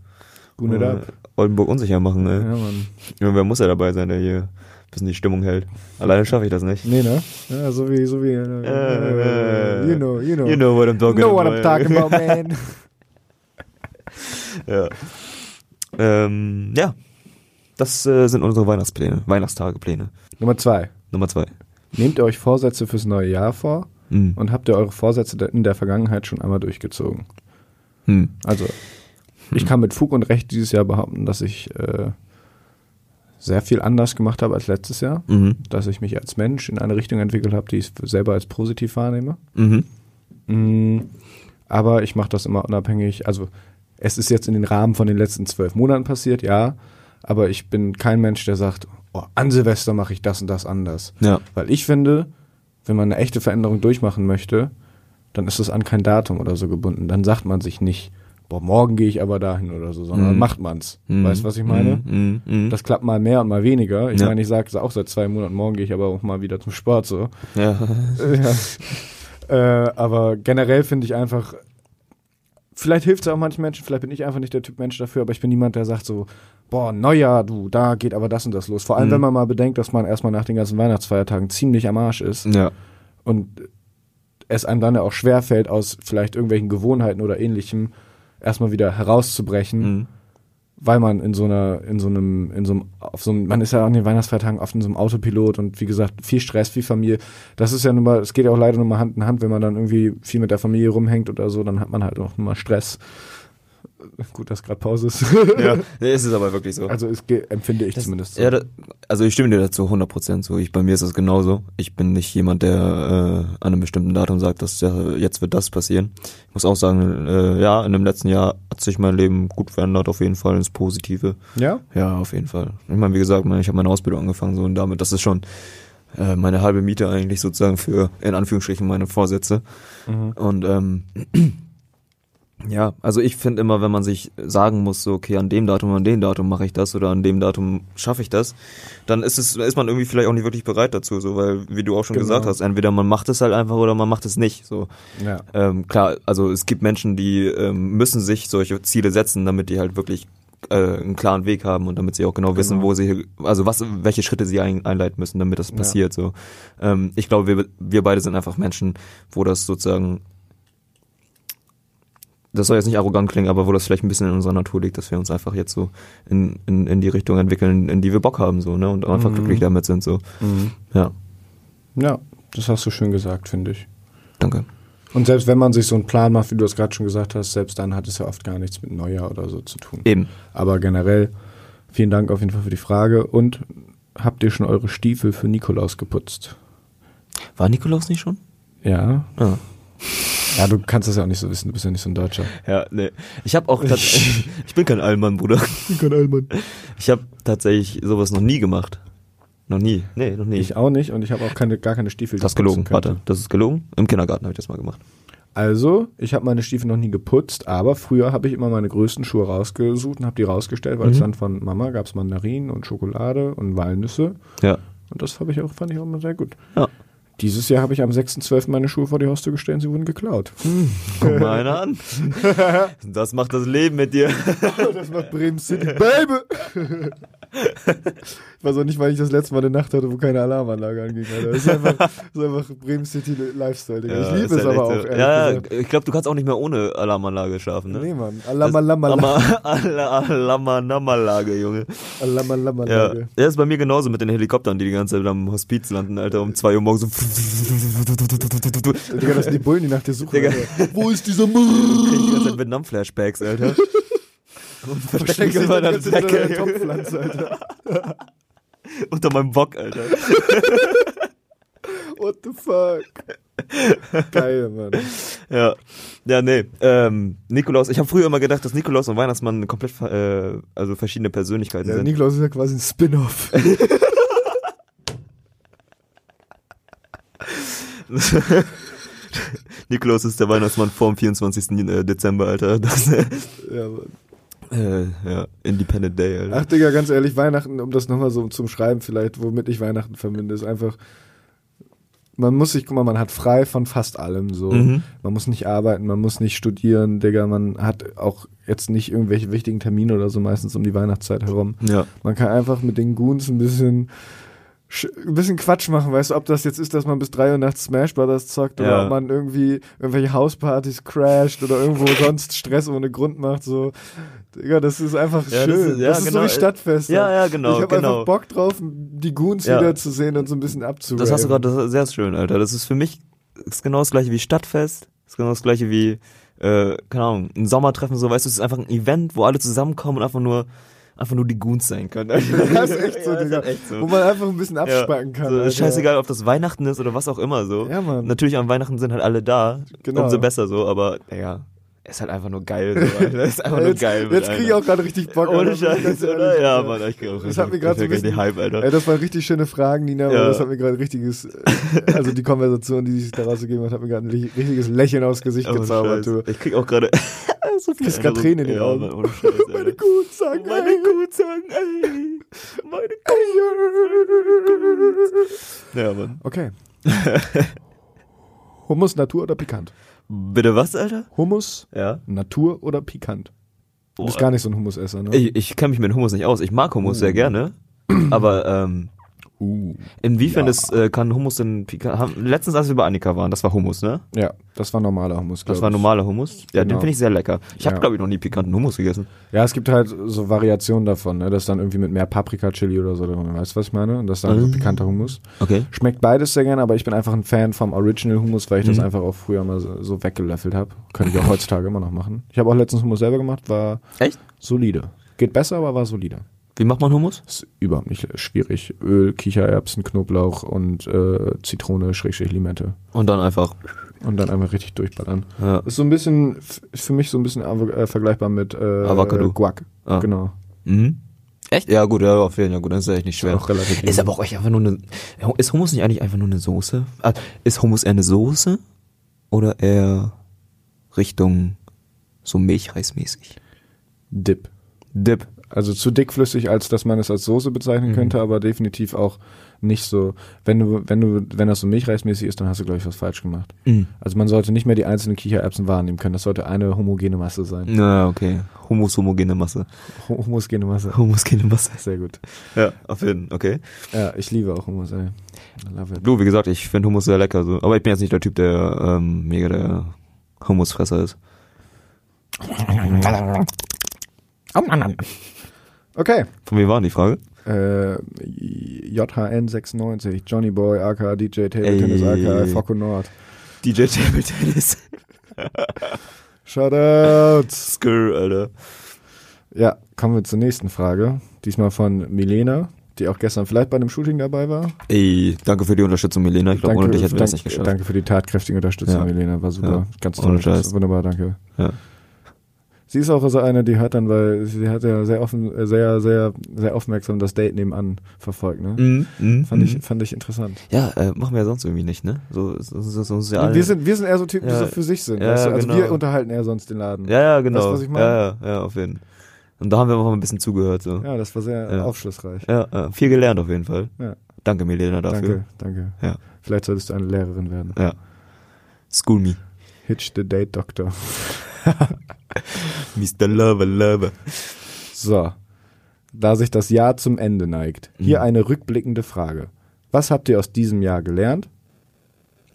[SPEAKER 1] Up.
[SPEAKER 2] Äh, Oldenburg unsicher machen, ey.
[SPEAKER 1] Ja, Mann.
[SPEAKER 2] Ja, wer muss ja dabei sein, der hier ein bisschen die Stimmung hält? Alleine schaffe ich das nicht.
[SPEAKER 1] Nee, ne? Ja, so wie, so wie, äh,
[SPEAKER 2] Äh,
[SPEAKER 1] you know, you know.
[SPEAKER 2] You know what I'm talking
[SPEAKER 1] know what
[SPEAKER 2] about.
[SPEAKER 1] I'm talking about, man.
[SPEAKER 2] Ja. Ähm, ja. Das äh, sind unsere Weihnachtspläne, Weihnachtstagepläne.
[SPEAKER 1] Nummer zwei.
[SPEAKER 2] Nummer zwei.
[SPEAKER 1] Nehmt ihr euch Vorsätze fürs neue Jahr vor
[SPEAKER 2] Hm.
[SPEAKER 1] und habt ihr eure Vorsätze in der Vergangenheit schon einmal durchgezogen?
[SPEAKER 2] Hm.
[SPEAKER 1] Also, ich kann mit Fug und Recht dieses Jahr behaupten, dass ich äh, sehr viel anders gemacht habe als letztes Jahr.
[SPEAKER 2] Mhm.
[SPEAKER 1] Dass ich mich als Mensch in eine Richtung entwickelt habe, die ich selber als positiv wahrnehme.
[SPEAKER 2] Mhm.
[SPEAKER 1] Mm, Aber ich mache das immer unabhängig. Also es ist jetzt in den Rahmen von den letzten zwölf Monaten passiert, ja. Aber ich bin kein Mensch, der sagt, oh, an Silvester mache ich das und das anders.
[SPEAKER 2] Ja.
[SPEAKER 1] Weil ich finde, wenn man eine echte Veränderung durchmachen möchte, dann ist es an kein Datum oder so gebunden. Dann sagt man sich nicht, boah, morgen gehe ich aber dahin oder so, sondern
[SPEAKER 2] Mhm.
[SPEAKER 1] macht man's.
[SPEAKER 2] Mhm.
[SPEAKER 1] Weißt du, was ich meine?
[SPEAKER 2] Mhm.
[SPEAKER 1] Das klappt mal mehr und mal weniger. Ich
[SPEAKER 2] Ja.
[SPEAKER 1] meine, ich sage es auch seit zwei Monaten, morgen gehe ich aber auch mal wieder zum Sport so.
[SPEAKER 2] ja.
[SPEAKER 1] Ja. äh, aber generell finde ich einfach, vielleicht hilft es auch manchen Menschen, vielleicht bin ich einfach nicht der Typ Mensch dafür, aber ich bin niemand, der sagt so, boah, Neujahr, du, da geht aber das und das los. Vor allem,
[SPEAKER 2] Mhm.
[SPEAKER 1] wenn man mal bedenkt, dass man erstmal nach den ganzen Weihnachtsfeiertagen ziemlich am Arsch ist
[SPEAKER 2] Ja.
[SPEAKER 1] und es einem dann ja auch schwerfällt, aus vielleicht irgendwelchen Gewohnheiten oder ähnlichem erstmal wieder herauszubrechen.
[SPEAKER 2] Mhm.
[SPEAKER 1] Weil man in so einer, in so einem, in so einem, auf so einem, man ist ja an den Weihnachtsfeiertagen oft in so einem Autopilot und wie gesagt, viel Stress, viel Familie. Das ist ja nun mal, es geht ja auch leider nur mal Hand in Hand, wenn man dann irgendwie viel mit der Familie rumhängt oder so, dann hat man halt auch nur mal Stress. Gut, dass gerade Pause ist.
[SPEAKER 2] Ja, nee, ist es aber wirklich so.
[SPEAKER 1] Also es empfinde ich
[SPEAKER 2] Das-
[SPEAKER 1] zumindest so.
[SPEAKER 2] Ja, da, also ich stimme dir dazu 100% zu. Ich, bei mir ist es genauso. Ich bin nicht jemand, der äh, an einem bestimmten Datum sagt, dass ja, jetzt wird das passieren. Ich muss auch sagen, äh, ja, in dem letzten Jahr hat sich mein Leben gut verändert, auf jeden Fall ins Positive.
[SPEAKER 1] ja?
[SPEAKER 2] Ja, auf jeden Fall. Ich meine, wie gesagt, ich habe meine Ausbildung angefangen so und damit, das ist schon äh, meine halbe Miete eigentlich sozusagen für, in Anführungsstrichen, meine Vorsätze.
[SPEAKER 1] Mhm.
[SPEAKER 2] Und ähm, ja, also ich finde immer, wenn man sich sagen muss, so, okay, an dem Datum, an dem Datum mache ich das oder an dem Datum schaffe ich das, dann ist es, ist man irgendwie vielleicht auch nicht wirklich bereit dazu, so, weil, wie du auch schon
[SPEAKER 1] Genau.
[SPEAKER 2] gesagt hast, entweder man macht es halt einfach oder man macht es nicht, so.
[SPEAKER 1] Ja.
[SPEAKER 2] Ähm, klar, also es gibt Menschen, die ähm, müssen sich solche Ziele setzen, damit die halt wirklich äh, einen klaren Weg haben und damit sie auch genau, wissen,
[SPEAKER 1] Genau.
[SPEAKER 2] wo sie, also was, welche Schritte sie ein, einleiten müssen, damit das
[SPEAKER 1] Ja.
[SPEAKER 2] passiert. So, ähm, ich glaube, wir, wir beide sind einfach Menschen, wo das sozusagen, das soll jetzt nicht arrogant klingen, aber wo das vielleicht ein bisschen in unserer Natur liegt, dass wir uns einfach jetzt so in, in, in die Richtung entwickeln, in die wir Bock haben, so, ne, und einfach
[SPEAKER 1] Mhm.
[SPEAKER 2] glücklich damit sind, so.
[SPEAKER 1] Mhm.
[SPEAKER 2] Ja,
[SPEAKER 1] Ja, das hast du schön gesagt, finde ich.
[SPEAKER 2] danke.
[SPEAKER 1] Und selbst wenn man sich so einen Plan macht, wie du es gerade schon gesagt hast, selbst dann hat es ja oft gar nichts mit Neujahr oder so zu tun.
[SPEAKER 2] Eben.
[SPEAKER 1] Aber generell, vielen Dank auf jeden Fall für die Frage. Und habt ihr schon eure Stiefel für Nikolaus geputzt?
[SPEAKER 2] War Nikolaus nicht schon?
[SPEAKER 1] Ja.
[SPEAKER 2] Ja.
[SPEAKER 1] Ja, du kannst das ja auch nicht so wissen, du bist ja nicht so ein Deutscher.
[SPEAKER 2] Ja, nee. Ich habe auch tatsächlich, ich bin kein Allmann, Bruder.
[SPEAKER 1] Kein Allmann.
[SPEAKER 2] Ich habe tatsächlich sowas noch nie gemacht. Noch nie. Nee, noch nie.
[SPEAKER 1] Ich auch nicht und ich habe auch keine, gar keine Stiefel.
[SPEAKER 2] das ist
[SPEAKER 1] ich
[SPEAKER 2] gelogen. Warte, das ist gelogen. Im Kindergarten habe ich das mal gemacht.
[SPEAKER 1] Also, ich habe meine Stiefel noch nie geputzt, aber früher habe ich immer meine größten Schuhe rausgesucht und habe die rausgestellt, weil es
[SPEAKER 2] Mhm.
[SPEAKER 1] dann von Mama gab es Mandarinen und Schokolade und Walnüsse.
[SPEAKER 2] Ja.
[SPEAKER 1] Und das habe ich auch, fand ich auch immer sehr gut.
[SPEAKER 2] Ja.
[SPEAKER 1] Dieses Jahr habe ich am 6.12. meine Schuhe vor die Haustür gestellt und sie wurden geklaut.
[SPEAKER 2] Guck mal einer an. Das macht das Leben mit dir.
[SPEAKER 1] das macht Bremen City, Baby! ich weiß auch nicht, weil ich das letzte Mal eine Nacht hatte, wo keine Alarmanlage anging. Alter. Das ist einfach, das ist einfach Bremen City Lifestyle, Digga. ich liebe es
[SPEAKER 2] halt
[SPEAKER 1] aber auch,
[SPEAKER 2] so. Ja,
[SPEAKER 1] gesagt.
[SPEAKER 2] ich glaube, du kannst auch nicht mehr ohne Alarmanlage schlafen, ne?
[SPEAKER 1] Nee, Mann.
[SPEAKER 2] Alarmanlage, Junge. Ja.
[SPEAKER 1] Alamalama-Lage.
[SPEAKER 2] ja, ist bei mir genauso mit den Helikoptern, die die ganze Zeit am Hospiz landen, Alter, um zwei Uhr morgens so.
[SPEAKER 1] Digga, das sind die Bullen, die nach dir suchen.
[SPEAKER 2] Digga.
[SPEAKER 1] Alter. Wo ist dieser
[SPEAKER 2] Krieg ich die ganze? Zeit Vietnam-Flashbacks, Alter. Und verstecke
[SPEAKER 1] Versteck
[SPEAKER 2] mich
[SPEAKER 1] sich unter
[SPEAKER 2] Decke,
[SPEAKER 1] der
[SPEAKER 2] Junge.
[SPEAKER 1] Topfpflanze, Alter.
[SPEAKER 2] Unter meinem Bock, Alter.
[SPEAKER 1] What the fuck? Geil, Mann.
[SPEAKER 2] Ja. Ja, nee. Ähm, Nikolaus, ich habe früher immer gedacht, dass Nikolaus und Weihnachtsmann komplett äh, also verschiedene Persönlichkeiten
[SPEAKER 1] Ja,
[SPEAKER 2] sind.
[SPEAKER 1] Nikolaus ist ja quasi ein Spin-off.
[SPEAKER 2] Nikolaus ist der Weihnachtsmann vor dem 24. äh, Dezember, Alter. Das, äh,
[SPEAKER 1] ja, Mann.
[SPEAKER 2] Äh, ja, Independent Day, Alter.
[SPEAKER 1] Ach, Digga, ganz ehrlich, Weihnachten, um das nochmal so zum Schreiben vielleicht, womit ich Weihnachten verbinde, ist einfach, man muss sich, guck mal, man hat frei von fast allem so.
[SPEAKER 2] Mhm.
[SPEAKER 1] Man muss nicht arbeiten, man muss nicht studieren, Digga, man hat auch jetzt nicht irgendwelche wichtigen Termine oder so meistens um die Weihnachtszeit herum.
[SPEAKER 2] Ja.
[SPEAKER 1] Man kann einfach mit den Goons ein bisschen sch- ein bisschen Quatsch machen, weißt du, ob das jetzt ist, dass man bis drei Uhr nachts Smash Brothers zockt oder
[SPEAKER 2] Ja.
[SPEAKER 1] ob man irgendwie irgendwelche Hauspartys crasht oder irgendwo sonst Stress ohne Grund macht, so. Digga, das ist einfach
[SPEAKER 2] Ja, das
[SPEAKER 1] schön.
[SPEAKER 2] ist- ja,
[SPEAKER 1] das ist
[SPEAKER 2] genau.
[SPEAKER 1] so wie Stadtfest.
[SPEAKER 2] Ja, ja, genau,
[SPEAKER 1] Ich habe
[SPEAKER 2] genau.
[SPEAKER 1] einfach Bock drauf, die Goons
[SPEAKER 2] Ja.
[SPEAKER 1] wieder zu sehen und so ein bisschen abzuraven.
[SPEAKER 2] Das hast du gerade das ist sehr schön, Alter. Das ist für mich ist genau das gleiche wie Stadtfest, ist genau das gleiche wie äh, keine Ahnung, ein Sommertreffen so, weißt du, es ist einfach ein Event, wo alle zusammenkommen und einfach nur einfach nur die Goons sein können.
[SPEAKER 1] Das ist echt so,
[SPEAKER 2] Ja,
[SPEAKER 1] Digga.
[SPEAKER 2] Echt so.
[SPEAKER 1] Wo man einfach ein bisschen abspacken kann.
[SPEAKER 2] So,
[SPEAKER 1] Alter.
[SPEAKER 2] scheißegal, ob das Weihnachten ist oder was auch immer so.
[SPEAKER 1] Ja, Mann.
[SPEAKER 2] Natürlich an Weihnachten sind halt alle da,
[SPEAKER 1] Genau.
[SPEAKER 2] umso besser so, aber ja, ist halt einfach nur geil so, Alter. Ist einfach nur
[SPEAKER 1] jetzt
[SPEAKER 2] geil. mit
[SPEAKER 1] jetzt kriege ich auch gerade richtig Bock.
[SPEAKER 2] ohne Scheiß, oder? Ja. Mann, ich krieg auch
[SPEAKER 1] Das hat mir gerade so
[SPEAKER 2] richtig Hype, Alter.
[SPEAKER 1] Ey, das waren richtig schöne Fragen, Nina,
[SPEAKER 2] Ja.
[SPEAKER 1] das hat mir gerade richtiges, also die Konversation, die sich daraus gegeben hat, hat mir gerade ein richtiges Lächeln aufs Gesicht
[SPEAKER 2] Ohne
[SPEAKER 1] gezaubert.
[SPEAKER 2] Ich krieg auch gerade so viel
[SPEAKER 1] grad
[SPEAKER 2] Eindruck.
[SPEAKER 1] Tränen in den
[SPEAKER 2] ja,
[SPEAKER 1] Augen. Meine
[SPEAKER 2] Alter.
[SPEAKER 1] Gut sagen,
[SPEAKER 2] Meine gut sagen, ey. Meine Ja, Mann.
[SPEAKER 1] Okay. Hummus, Natur oder pikant?
[SPEAKER 2] Bitte was, Alter?
[SPEAKER 1] Hummus,
[SPEAKER 2] Ja.
[SPEAKER 1] Natur oder pikant? Du bist
[SPEAKER 2] Boah.
[SPEAKER 1] gar nicht so ein Hummusesser, ne?
[SPEAKER 2] Ich, ich kenne mich mit Hummus nicht aus. Ich mag Hummus
[SPEAKER 1] Oh.
[SPEAKER 2] sehr gerne. Aber ähm,
[SPEAKER 1] Uh.
[SPEAKER 2] Inwiefern
[SPEAKER 1] Ja.
[SPEAKER 2] ist, äh, kann Hummus denn pikant? Haben, letztens, als wir bei Annika waren, das war Hummus, ne?
[SPEAKER 1] Ja, das war normaler Hummus,
[SPEAKER 2] Das war normaler Hummus. Ja, den
[SPEAKER 1] Genau.
[SPEAKER 2] finde ich sehr lecker. Ich habe,
[SPEAKER 1] Ja.
[SPEAKER 2] glaube ich, noch nie pikanten Hummus gegessen.
[SPEAKER 1] Ja, es gibt halt so Variationen davon, ne? Das ist dann irgendwie mit mehr Paprika-Chili oder so. Weißt du, was ich meine? Und das ist dann so
[SPEAKER 2] Ah.
[SPEAKER 1] pikanter Hummus.
[SPEAKER 2] Okay.
[SPEAKER 1] Schmeckt beides sehr gerne, aber ich bin einfach ein Fan vom Original Hummus, weil ich das
[SPEAKER 2] Mhm.
[SPEAKER 1] einfach auch früher mal so, so weggelöffelt habe. Könnte ich auch heutzutage immer noch machen. Ich habe auch letztens Hummus selber gemacht, war
[SPEAKER 2] Echt?
[SPEAKER 1] solide. Geht besser, aber war solide.
[SPEAKER 2] Wie macht man Hummus?
[SPEAKER 1] Ist überhaupt nicht schwierig. Öl, Kichererbsen, Knoblauch und äh, Zitrone, Schrägstrich Limette.
[SPEAKER 2] Und dann einfach.
[SPEAKER 1] Und dann einfach richtig durchballern.
[SPEAKER 2] Ja.
[SPEAKER 1] Ist so ein bisschen, ist für mich so ein bisschen äh, vergleichbar mit äh,
[SPEAKER 2] Avocado.
[SPEAKER 1] Guac.
[SPEAKER 2] Ah.
[SPEAKER 1] Genau.
[SPEAKER 2] Mhm. Echt? Ja, gut, ja, auf jeden Fall. Ja, gut, das ist ja echt nicht schwer.
[SPEAKER 1] Auch relativ
[SPEAKER 2] Ist aber auch echt einfach nur eine. Ist Hummus nicht eigentlich einfach nur eine Soße? Ah, ist Hummus eher eine Soße? Oder eher Richtung so Milchreismäßig?
[SPEAKER 1] Dip.
[SPEAKER 2] Dip.
[SPEAKER 1] Also zu dickflüssig, als dass man es als Soße bezeichnen
[SPEAKER 2] Mhm.
[SPEAKER 1] könnte, aber definitiv auch nicht so. Wenn du, wenn du, wenn das so milchreismäßig ist, dann hast du, glaube ich, was falsch gemacht.
[SPEAKER 2] Mhm.
[SPEAKER 1] Also man sollte nicht mehr die einzelnen Kichererbsen wahrnehmen können. Das sollte eine homogene Masse sein.
[SPEAKER 2] Na, okay. Hummus, homogene Masse.
[SPEAKER 1] Ho- Homogene Masse.
[SPEAKER 2] Homogene Masse.
[SPEAKER 1] Sehr gut.
[SPEAKER 2] Ja, auf jeden Fall. Okay.
[SPEAKER 1] Ja, ich liebe auch Hummus, ey.
[SPEAKER 2] Du, wie gesagt, ich finde Hummus sehr lecker. So. Aber ich bin jetzt nicht der Typ, der ähm, mega der Hummusfresser ist.
[SPEAKER 1] Okay.
[SPEAKER 2] Von wem war denn die Frage?
[SPEAKER 1] Äh, JHN96, Johnny Boy, aka DJ Table
[SPEAKER 2] Ey.
[SPEAKER 1] Tennis, aka Focko Nord.
[SPEAKER 2] DJ Table Tennis.
[SPEAKER 1] Shoutouts!
[SPEAKER 2] Skrr, Alter.
[SPEAKER 1] Ja, kommen wir zur nächsten Frage. Diesmal von Milena, die auch gestern vielleicht bei einem Shooting dabei war.
[SPEAKER 2] Ey, danke für die Unterstützung, Milena. Ich glaube, ohne dich hätten wir das nicht geschafft.
[SPEAKER 1] Danke für die tatkräftige Unterstützung,
[SPEAKER 2] Ja.
[SPEAKER 1] Milena. War super.
[SPEAKER 2] Ja.
[SPEAKER 1] Ganz
[SPEAKER 2] Ohne
[SPEAKER 1] toll.
[SPEAKER 2] Scheiß.
[SPEAKER 1] Wunderbar, danke.
[SPEAKER 2] Ja.
[SPEAKER 1] Sie ist auch so eine, die hört dann, weil sie hat ja sehr offen, äh, sehr, sehr, sehr aufmerksam das Date nebenan verfolgt, ne?
[SPEAKER 2] Mhm, mhm,
[SPEAKER 1] Fand ich,
[SPEAKER 2] mhm.
[SPEAKER 1] fand ich interessant.
[SPEAKER 2] Ja, äh, machen wir ja sonst irgendwie nicht, ne? So, so, so, so, so ja,
[SPEAKER 1] wir sind, wir sind eher so Typen, die
[SPEAKER 2] Ja.
[SPEAKER 1] so für sich sind.
[SPEAKER 2] Ja,
[SPEAKER 1] weißt du? Also
[SPEAKER 2] genau.
[SPEAKER 1] wir unterhalten eher sonst den Laden.
[SPEAKER 2] ja, ja, genau.
[SPEAKER 1] Weißt was ich meine?
[SPEAKER 2] Ja, ja, ja, auf jeden Fall. Und da haben wir auch mal ein bisschen zugehört, so.
[SPEAKER 1] Ja, das war sehr
[SPEAKER 2] Ja.
[SPEAKER 1] aufschlussreich.
[SPEAKER 2] Ja, ja, viel gelernt auf jeden Fall.
[SPEAKER 1] Ja.
[SPEAKER 2] Danke, Milena, dafür.
[SPEAKER 1] Danke, danke.
[SPEAKER 2] Ja.
[SPEAKER 1] Vielleicht solltest du eine Lehrerin werden.
[SPEAKER 2] Ja. School me.
[SPEAKER 1] Hitch the Date Doctor.
[SPEAKER 2] Mr. Lover, Lover.
[SPEAKER 1] So. Da sich das Jahr zum Ende neigt, hier
[SPEAKER 2] Mhm.
[SPEAKER 1] eine rückblickende Frage. Was habt ihr aus diesem Jahr gelernt?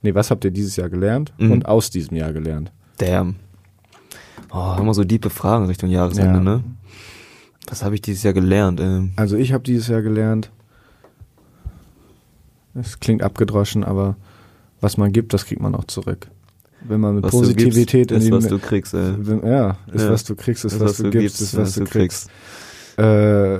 [SPEAKER 1] Nee, was habt ihr dieses Jahr gelernt
[SPEAKER 2] Mhm.
[SPEAKER 1] und aus diesem Jahr gelernt?
[SPEAKER 2] Damn. Oh, immer so diepe Fragen Richtung Jahresende,
[SPEAKER 1] Ja.
[SPEAKER 2] ne? Was habe ich dieses Jahr gelernt? Ähm,
[SPEAKER 1] Also ich habe dieses Jahr gelernt, es klingt abgedroschen, aber was man gibt, das kriegt man auch zurück. Wenn man mit
[SPEAKER 2] was
[SPEAKER 1] Positivität
[SPEAKER 2] gibst,
[SPEAKER 1] in
[SPEAKER 2] ist,
[SPEAKER 1] die
[SPEAKER 2] was du kriegst, äh.
[SPEAKER 1] wenn, ja, ist
[SPEAKER 2] Ja.
[SPEAKER 1] was du kriegst, ist, was, du gibst, ist was, du kriegst. Äh,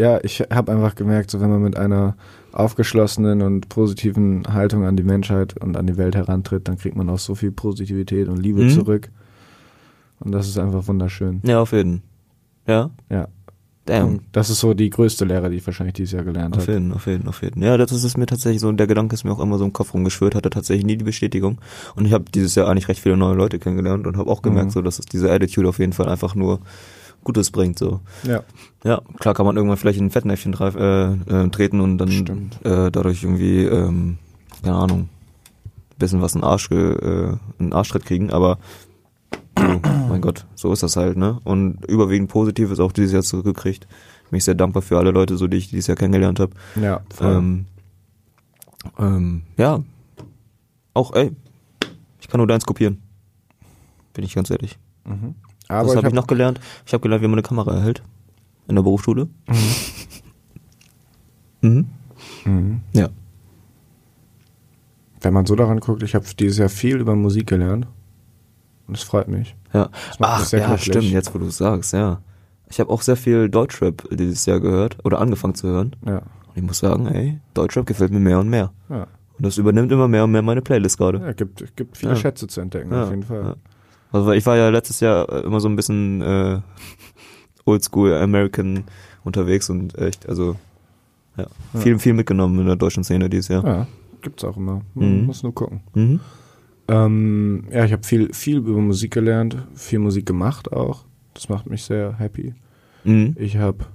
[SPEAKER 1] ja, ich habe einfach gemerkt, so wenn man mit einer aufgeschlossenen und positiven Haltung an die Menschheit und an die Welt herantritt, dann kriegt man auch so viel Positivität und Liebe
[SPEAKER 2] Mhm.
[SPEAKER 1] zurück. Und das ist einfach wunderschön.
[SPEAKER 2] Ja, auf jeden. Ja?
[SPEAKER 1] Ja.
[SPEAKER 2] Damn.
[SPEAKER 1] Und das ist so die größte Lehre, die ich wahrscheinlich dieses Jahr gelernt
[SPEAKER 2] Auf
[SPEAKER 1] habe.
[SPEAKER 2] jeden, auf jeden, auf jeden. Ja, das ist es mir tatsächlich so, der Gedanke ist mir auch immer so im Kopf rumgeschwört, hatte tatsächlich nie die Bestätigung. Und ich habe dieses Jahr eigentlich recht viele neue Leute kennengelernt und habe auch gemerkt,
[SPEAKER 1] Mhm.
[SPEAKER 2] so, dass es diese Attitude auf jeden Fall einfach nur Gutes bringt. So.
[SPEAKER 1] Ja.
[SPEAKER 2] Ja, klar kann man irgendwann vielleicht in ein Fettnäpfchen treif- äh, äh, treten und dann
[SPEAKER 1] Stimmt.
[SPEAKER 2] äh, dadurch irgendwie, ähm, keine Ahnung, bisschen was in den Arsch, äh, in den Arschtritt kriegen, aber mein Gott, so ist das halt, ne? Und überwiegend Positives auch dieses Jahr zurückgekriegt. Bin ich sehr dankbar für alle Leute, so die ich dieses Jahr kennengelernt habe.
[SPEAKER 1] Ja, voll.
[SPEAKER 2] Ähm, ähm, ja, auch, ey, ich kann nur deins kopieren. Bin ich ganz ehrlich.
[SPEAKER 1] mhm.
[SPEAKER 2] Was
[SPEAKER 1] Aber
[SPEAKER 2] habe
[SPEAKER 1] ich
[SPEAKER 2] ich noch gelernt? Ich habe gelernt, wie man eine Kamera erhält. In der Berufsschule. Mhm.
[SPEAKER 1] Mhm.
[SPEAKER 2] Ja.
[SPEAKER 1] Wenn man so daran guckt, ich habe dieses Jahr viel über Musik gelernt. Und es freut mich.
[SPEAKER 2] Ja. Ach, ja,
[SPEAKER 1] glücklich.
[SPEAKER 2] stimmt, jetzt wo du es sagst, ja. Ich habe auch sehr viel Deutschrap dieses Jahr gehört oder angefangen zu hören.
[SPEAKER 1] Ja.
[SPEAKER 2] Und ich muss sagen, ey, Deutschrap gefällt mir mehr und mehr.
[SPEAKER 1] Ja.
[SPEAKER 2] Und das übernimmt immer mehr und mehr meine Playlist gerade.
[SPEAKER 1] Ja, gibt, gibt viele
[SPEAKER 2] Ja.
[SPEAKER 1] Schätze zu entdecken,
[SPEAKER 2] Ja,
[SPEAKER 1] auf jeden Fall.
[SPEAKER 2] ja. Also ich war ja letztes Jahr äh, immer so ein bisschen äh, Oldschool American unterwegs und echt, also ja,
[SPEAKER 1] Ja.
[SPEAKER 2] viel, viel mitgenommen in der deutschen Szene dieses Jahr.
[SPEAKER 1] Ja, gibt's auch immer. Man
[SPEAKER 2] Mhm.
[SPEAKER 1] muss nur gucken.
[SPEAKER 2] Mhm.
[SPEAKER 1] Ähm, ja, ich habe viel, viel über Musik gelernt, viel Musik gemacht auch. Das macht mich sehr happy.
[SPEAKER 2] Mhm.
[SPEAKER 1] Ich habe,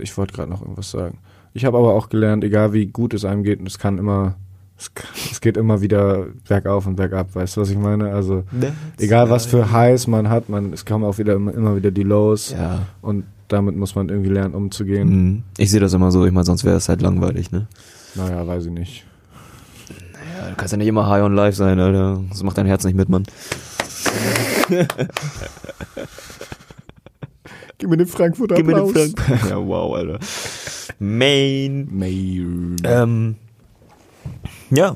[SPEAKER 1] ich wollte gerade noch irgendwas sagen. Ich habe aber auch gelernt, egal wie gut es einem geht, und es kann immer, es, es geht immer wieder bergauf und bergab, weißt du, was ich meine? Also, egal was für Highs man hat, man, es kommen auch wieder immer, immer wieder die Lows.
[SPEAKER 2] Ja.
[SPEAKER 1] Und damit muss man irgendwie lernen, umzugehen.
[SPEAKER 2] Mhm. Ich sehe das immer so, ich meine, sonst wäre es halt langweilig, ne?
[SPEAKER 1] Naja, weiß ich nicht.
[SPEAKER 2] Ja, du kannst ja nicht immer high on life sein, Alter. Das macht dein Herz nicht mit, Mann.
[SPEAKER 1] Gib mir den Frankfurter
[SPEAKER 2] Gib mir den
[SPEAKER 1] Applaus.
[SPEAKER 2] Frank. ja, wow, Alter. Main.
[SPEAKER 1] Main.
[SPEAKER 2] Ähm, ja.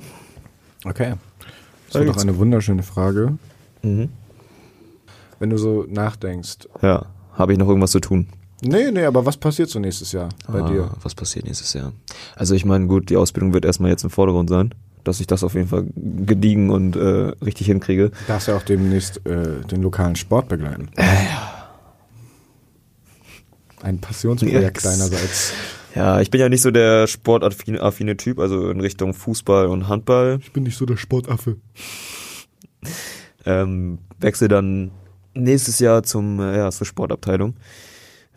[SPEAKER 1] Okay. Das
[SPEAKER 2] Da
[SPEAKER 1] war doch eine wunderschöne Frage.
[SPEAKER 2] Mhm.
[SPEAKER 1] Wenn du so nachdenkst.
[SPEAKER 2] Ja. Habe ich noch irgendwas zu tun?
[SPEAKER 1] Nee, nee, aber was passiert so nächstes Jahr bei
[SPEAKER 2] Ah,
[SPEAKER 1] dir?
[SPEAKER 2] Was passiert nächstes Jahr? Also ich meine, gut, die Ausbildung wird erstmal jetzt im Vordergrund sein, dass ich das auf jeden Fall gediegen und äh, richtig hinkriege.
[SPEAKER 1] Du darfst ja auch demnächst äh, den lokalen Sport begleiten. Ein Passionsprojekt
[SPEAKER 2] Yes.
[SPEAKER 1] deinerseits.
[SPEAKER 2] Ja, ich bin ja nicht so der sportaffine affine Typ, also in Richtung Fußball und Handball.
[SPEAKER 1] Ich bin nicht so der Sportaffe.
[SPEAKER 2] Ähm, wechsle dann nächstes Jahr zum äh, ja, zur Sportabteilung.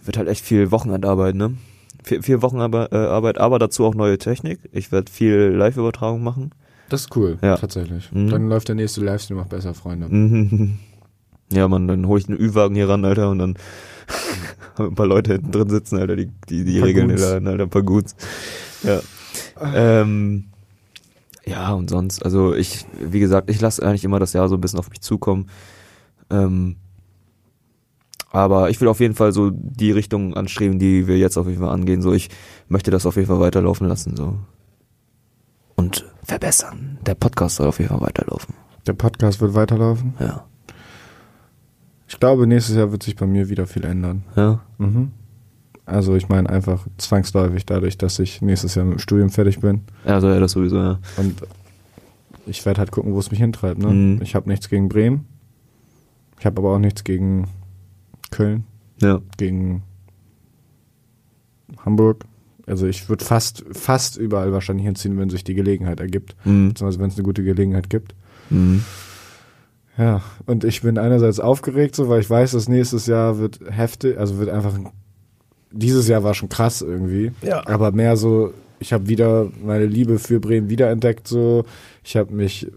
[SPEAKER 2] Wird halt echt viel Wochenendarbeit, ne? Viel, viel Wochenarbeit, äh, Arbeit, aber dazu auch neue Technik. Ich werde viel Live-Übertragung machen.
[SPEAKER 1] Das ist cool,
[SPEAKER 2] Ja.
[SPEAKER 1] tatsächlich.
[SPEAKER 2] Mhm.
[SPEAKER 1] Dann läuft der nächste Livestream auch besser, Freunde.
[SPEAKER 2] Mhm. Ja, man, dann hole ich einen Ü-Wagen hier ran, Alter, und dann haben ein paar Leute hinten drin sitzen, Alter, die, die, die regeln. Laden, Alter, ein paar Guts. Ja. Ähm, ja, und sonst, also ich, wie gesagt, ich lasse eigentlich immer das Jahr so ein bisschen auf mich zukommen. Ähm, aber ich will auf jeden Fall so die Richtung anstreben, die wir jetzt auf jeden Fall angehen. So, ich möchte das auf jeden Fall weiterlaufen lassen, so. Und verbessern. Der Podcast soll auf jeden Fall weiterlaufen.
[SPEAKER 1] Der Podcast wird weiterlaufen.
[SPEAKER 2] Ja.
[SPEAKER 1] Ich glaube, nächstes Jahr wird sich bei mir wieder viel ändern.
[SPEAKER 2] Ja.
[SPEAKER 1] Mhm. Also ich meine einfach zwangsläufig dadurch, dass ich nächstes Jahr mit dem Studium fertig bin.
[SPEAKER 2] Also ja, das sowieso, ja.
[SPEAKER 1] Und ich werde halt gucken, wo es mich hintreibt. Ne?
[SPEAKER 2] Mhm.
[SPEAKER 1] Ich habe nichts gegen Bremen. Ich habe aber auch nichts gegen Köln,
[SPEAKER 2] Ja.
[SPEAKER 1] gegen Hamburg. Also ich würde fast, fast überall wahrscheinlich hinziehen, wenn sich die Gelegenheit ergibt.
[SPEAKER 2] Mhm.
[SPEAKER 1] Beziehungsweise wenn es eine gute Gelegenheit gibt.
[SPEAKER 2] Mhm.
[SPEAKER 1] Ja, und ich bin einerseits aufgeregt, so, weil ich weiß, dass nächstes Jahr wird heftig, also wird einfach, ein- dieses Jahr war schon krass irgendwie.
[SPEAKER 2] Ja.
[SPEAKER 1] Aber mehr so, ich habe wieder meine Liebe für Bremen wiederentdeckt, so. Ich habe mich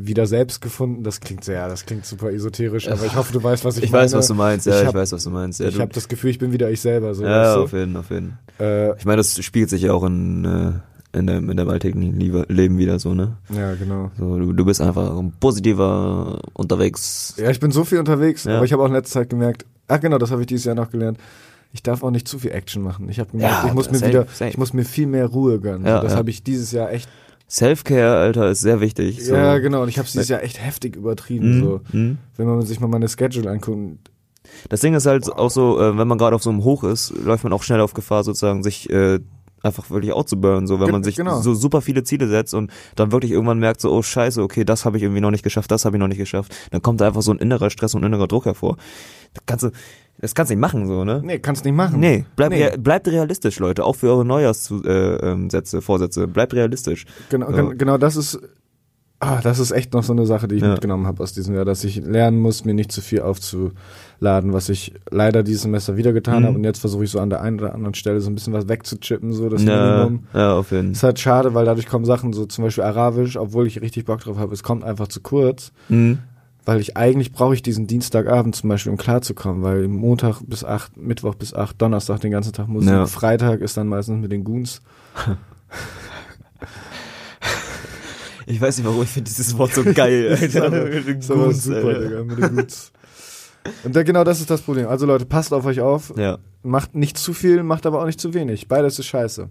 [SPEAKER 1] wieder selbst gefunden. Das klingt sehr, das klingt super esoterisch, aber ich hoffe, du weißt, was ich,
[SPEAKER 2] Ich,
[SPEAKER 1] meine.
[SPEAKER 2] weiß, was du meinst, ja,
[SPEAKER 1] Ich
[SPEAKER 2] ich,
[SPEAKER 1] hab-
[SPEAKER 2] weiß, was du meinst. Ja,
[SPEAKER 1] ich habe das Gefühl, ich bin wieder ich selber, so.
[SPEAKER 2] ja auf jeden, auf jeden.
[SPEAKER 1] Äh,
[SPEAKER 2] Ich meine, das spiegelt sich ja auch in, äh, in deinem, in deinem alltäglichen Leben wieder so, ne?
[SPEAKER 1] ja, genau.
[SPEAKER 2] So, du, du bist einfach ein positiver unterwegs.
[SPEAKER 1] Ja, ich bin so viel unterwegs,
[SPEAKER 2] Ja.
[SPEAKER 1] aber ich habe auch in letzter Zeit gemerkt, ach genau, das habe ich dieses Jahr noch gelernt. Ich darf auch nicht zu viel Action machen. Ich habe gemerkt,
[SPEAKER 2] Ja,
[SPEAKER 1] ich muss mir
[SPEAKER 2] safe,
[SPEAKER 1] wieder,
[SPEAKER 2] safe.
[SPEAKER 1] ich muss mir viel mehr Ruhe gönnen.
[SPEAKER 2] Ja,
[SPEAKER 1] das
[SPEAKER 2] ja.
[SPEAKER 1] habe ich dieses Jahr echt,
[SPEAKER 2] Self-Care, Alter, ist sehr wichtig. So.
[SPEAKER 1] ja genau, und ich habe es dieses Jahr echt heftig übertrieben.
[SPEAKER 2] Mhm.
[SPEAKER 1] So,
[SPEAKER 2] Mhm.
[SPEAKER 1] wenn man sich mal meine Schedule anguckt.
[SPEAKER 2] Das Ding ist halt auch so, äh, wenn man gerade auf so einem Hoch ist, läuft man auch schnell auf Gefahr, sozusagen sich äh, einfach wirklich outzuburnen, so wenn
[SPEAKER 1] Ge-
[SPEAKER 2] man sich
[SPEAKER 1] genau.
[SPEAKER 2] so super viele Ziele setzt und dann wirklich irgendwann merkt so, oh scheiße, okay, das habe ich irgendwie noch nicht geschafft, das habe ich noch nicht geschafft, dann kommt da einfach so ein innerer Stress und innerer Druck hervor. Das kannst du, das kannst du nicht machen, so, ne?
[SPEAKER 1] Nee, kannst nicht machen.
[SPEAKER 2] Nee, bleib,
[SPEAKER 1] Nee.
[SPEAKER 2] Rea bleibt realistisch, Leute, auch für eure Neujahrssätze, äh, Sätze, Vorsätze, bleibt realistisch.
[SPEAKER 1] Genau,
[SPEAKER 2] So.
[SPEAKER 1] gen- genau das ist, ah, das ist echt noch so eine Sache, die ich
[SPEAKER 2] Ja.
[SPEAKER 1] mitgenommen habe aus diesem Jahr, dass ich lernen muss, mir nicht zu viel aufzuladen, was ich leider dieses Semester wieder getan
[SPEAKER 2] Mhm.
[SPEAKER 1] habe. Und jetzt versuche ich so an der einen oder anderen Stelle so ein bisschen was wegzuchippen, so das
[SPEAKER 2] Ja,
[SPEAKER 1] Minimum.
[SPEAKER 2] ja, auf jeden
[SPEAKER 1] Ist halt schade, weil dadurch kommen Sachen so zum Beispiel Arabisch, obwohl ich richtig Bock drauf habe, es kommt einfach zu kurz,
[SPEAKER 2] Mhm.
[SPEAKER 1] Weil ich eigentlich brauche ich diesen Dienstagabend zum Beispiel, um klarzukommen, weil Montag bis acht, Mittwoch bis acht, Donnerstag den ganzen Tag Musik,
[SPEAKER 2] Ja.
[SPEAKER 1] Freitag ist dann meistens mit den Goons.
[SPEAKER 2] Ich weiß nicht warum, ich finde dieses Wort so geil, Alter. Mit den
[SPEAKER 1] Ist aber
[SPEAKER 2] Goons,
[SPEAKER 1] super,
[SPEAKER 2] Alter.
[SPEAKER 1] Digga, mit den Goons. Und da, genau das ist das Problem. Also Leute, passt auf euch auf.
[SPEAKER 2] Ja.
[SPEAKER 1] Macht nicht zu viel, macht aber auch nicht zu wenig. Beides ist scheiße.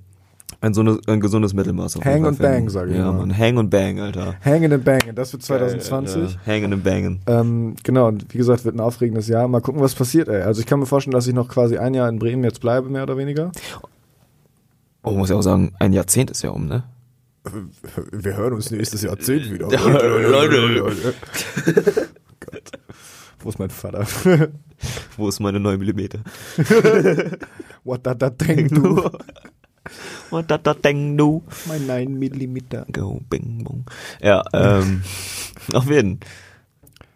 [SPEAKER 2] Ein, so eine, ein gesundes Mittelmaß. auf
[SPEAKER 1] Hang und
[SPEAKER 2] finden.
[SPEAKER 1] bang, sag ich
[SPEAKER 2] Ja,
[SPEAKER 1] mal.
[SPEAKER 2] Mann, hang und bang, Alter.
[SPEAKER 1] Hanging and banging, das wird 2020.
[SPEAKER 2] Geil, Alter. Hanging and banging.
[SPEAKER 1] Ähm, genau, und wie gesagt, wird ein aufregendes Jahr. Mal gucken, was passiert, ey. Also ich kann mir vorstellen, dass ich noch quasi ein Jahr in Bremen jetzt bleibe, mehr oder weniger.
[SPEAKER 2] Oh, muss ja auch sagen, ein Jahrzehnt ist ja um, ne?
[SPEAKER 1] Wir hören uns nächstes Jahrzehnt wieder.
[SPEAKER 2] Leute.
[SPEAKER 1] Gott. Wo ist mein Vater?
[SPEAKER 2] Wo ist meine 9 Millimeter?
[SPEAKER 1] What that that thing do?
[SPEAKER 2] Und da da deng du.
[SPEAKER 1] Mein 9 Millimeter.
[SPEAKER 2] Go, bing, bong. Ja, ähm, auf jeden.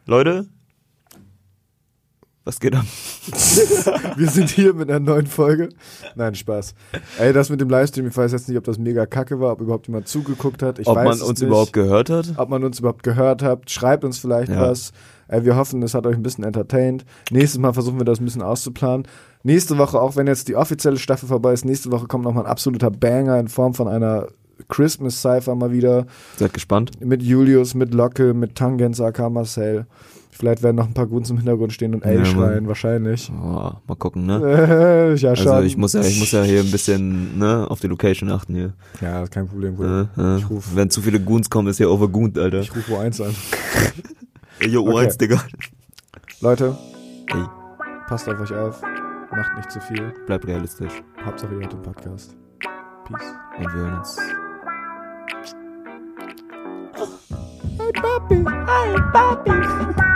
[SPEAKER 2] Leute, Was geht ab?
[SPEAKER 1] Wir sind hier mit einer neuen Folge. Nein, Spaß. Ey, das mit dem Livestream, ich weiß jetzt nicht, ob das mega kacke war, ob überhaupt jemand zugeguckt hat. Ich
[SPEAKER 2] Ob
[SPEAKER 1] weiß
[SPEAKER 2] man uns
[SPEAKER 1] nicht.
[SPEAKER 2] überhaupt gehört hat?
[SPEAKER 1] ob man uns überhaupt gehört hat. Schreibt uns vielleicht
[SPEAKER 2] Ja.
[SPEAKER 1] was. Ey, wir hoffen, es hat euch ein bisschen entertained. Nächstes Mal versuchen wir das ein bisschen auszuplanen. Nächste Woche, auch wenn jetzt die offizielle Staffel vorbei ist, nächste Woche kommt nochmal ein absoluter Banger in Form von einer Christmas Cypher mal wieder.
[SPEAKER 2] Seid gespannt.
[SPEAKER 1] Mit Julius, mit Locke, mit Tangens, AK Marcel. Vielleicht werden noch ein paar Guns im Hintergrund stehen und L
[SPEAKER 2] Ja,
[SPEAKER 1] schreien, wahrscheinlich.
[SPEAKER 2] Oh, mal gucken, ne?
[SPEAKER 1] ja, schon.
[SPEAKER 2] Also ich muss ja, ich muss ja hier ein bisschen ne, auf die Location achten hier.
[SPEAKER 1] Ja, kein Problem, Bruder.
[SPEAKER 2] Äh, äh.
[SPEAKER 1] Ruf-
[SPEAKER 2] Wenn zu viele Goons kommen, ist hier overgooned, Alter.
[SPEAKER 1] Ich rufe U1 an.
[SPEAKER 2] Ey, yo,
[SPEAKER 1] Okay.
[SPEAKER 2] U1, Digga.
[SPEAKER 1] Leute,
[SPEAKER 2] Ey,
[SPEAKER 1] passt auf euch auf. Macht nicht zu viel.
[SPEAKER 2] bleib realistisch.
[SPEAKER 1] Hauptsache ihr hört den Podcast. Peace.
[SPEAKER 2] Und wir hören uns.
[SPEAKER 1] Hey, Papi. Hey, Papi.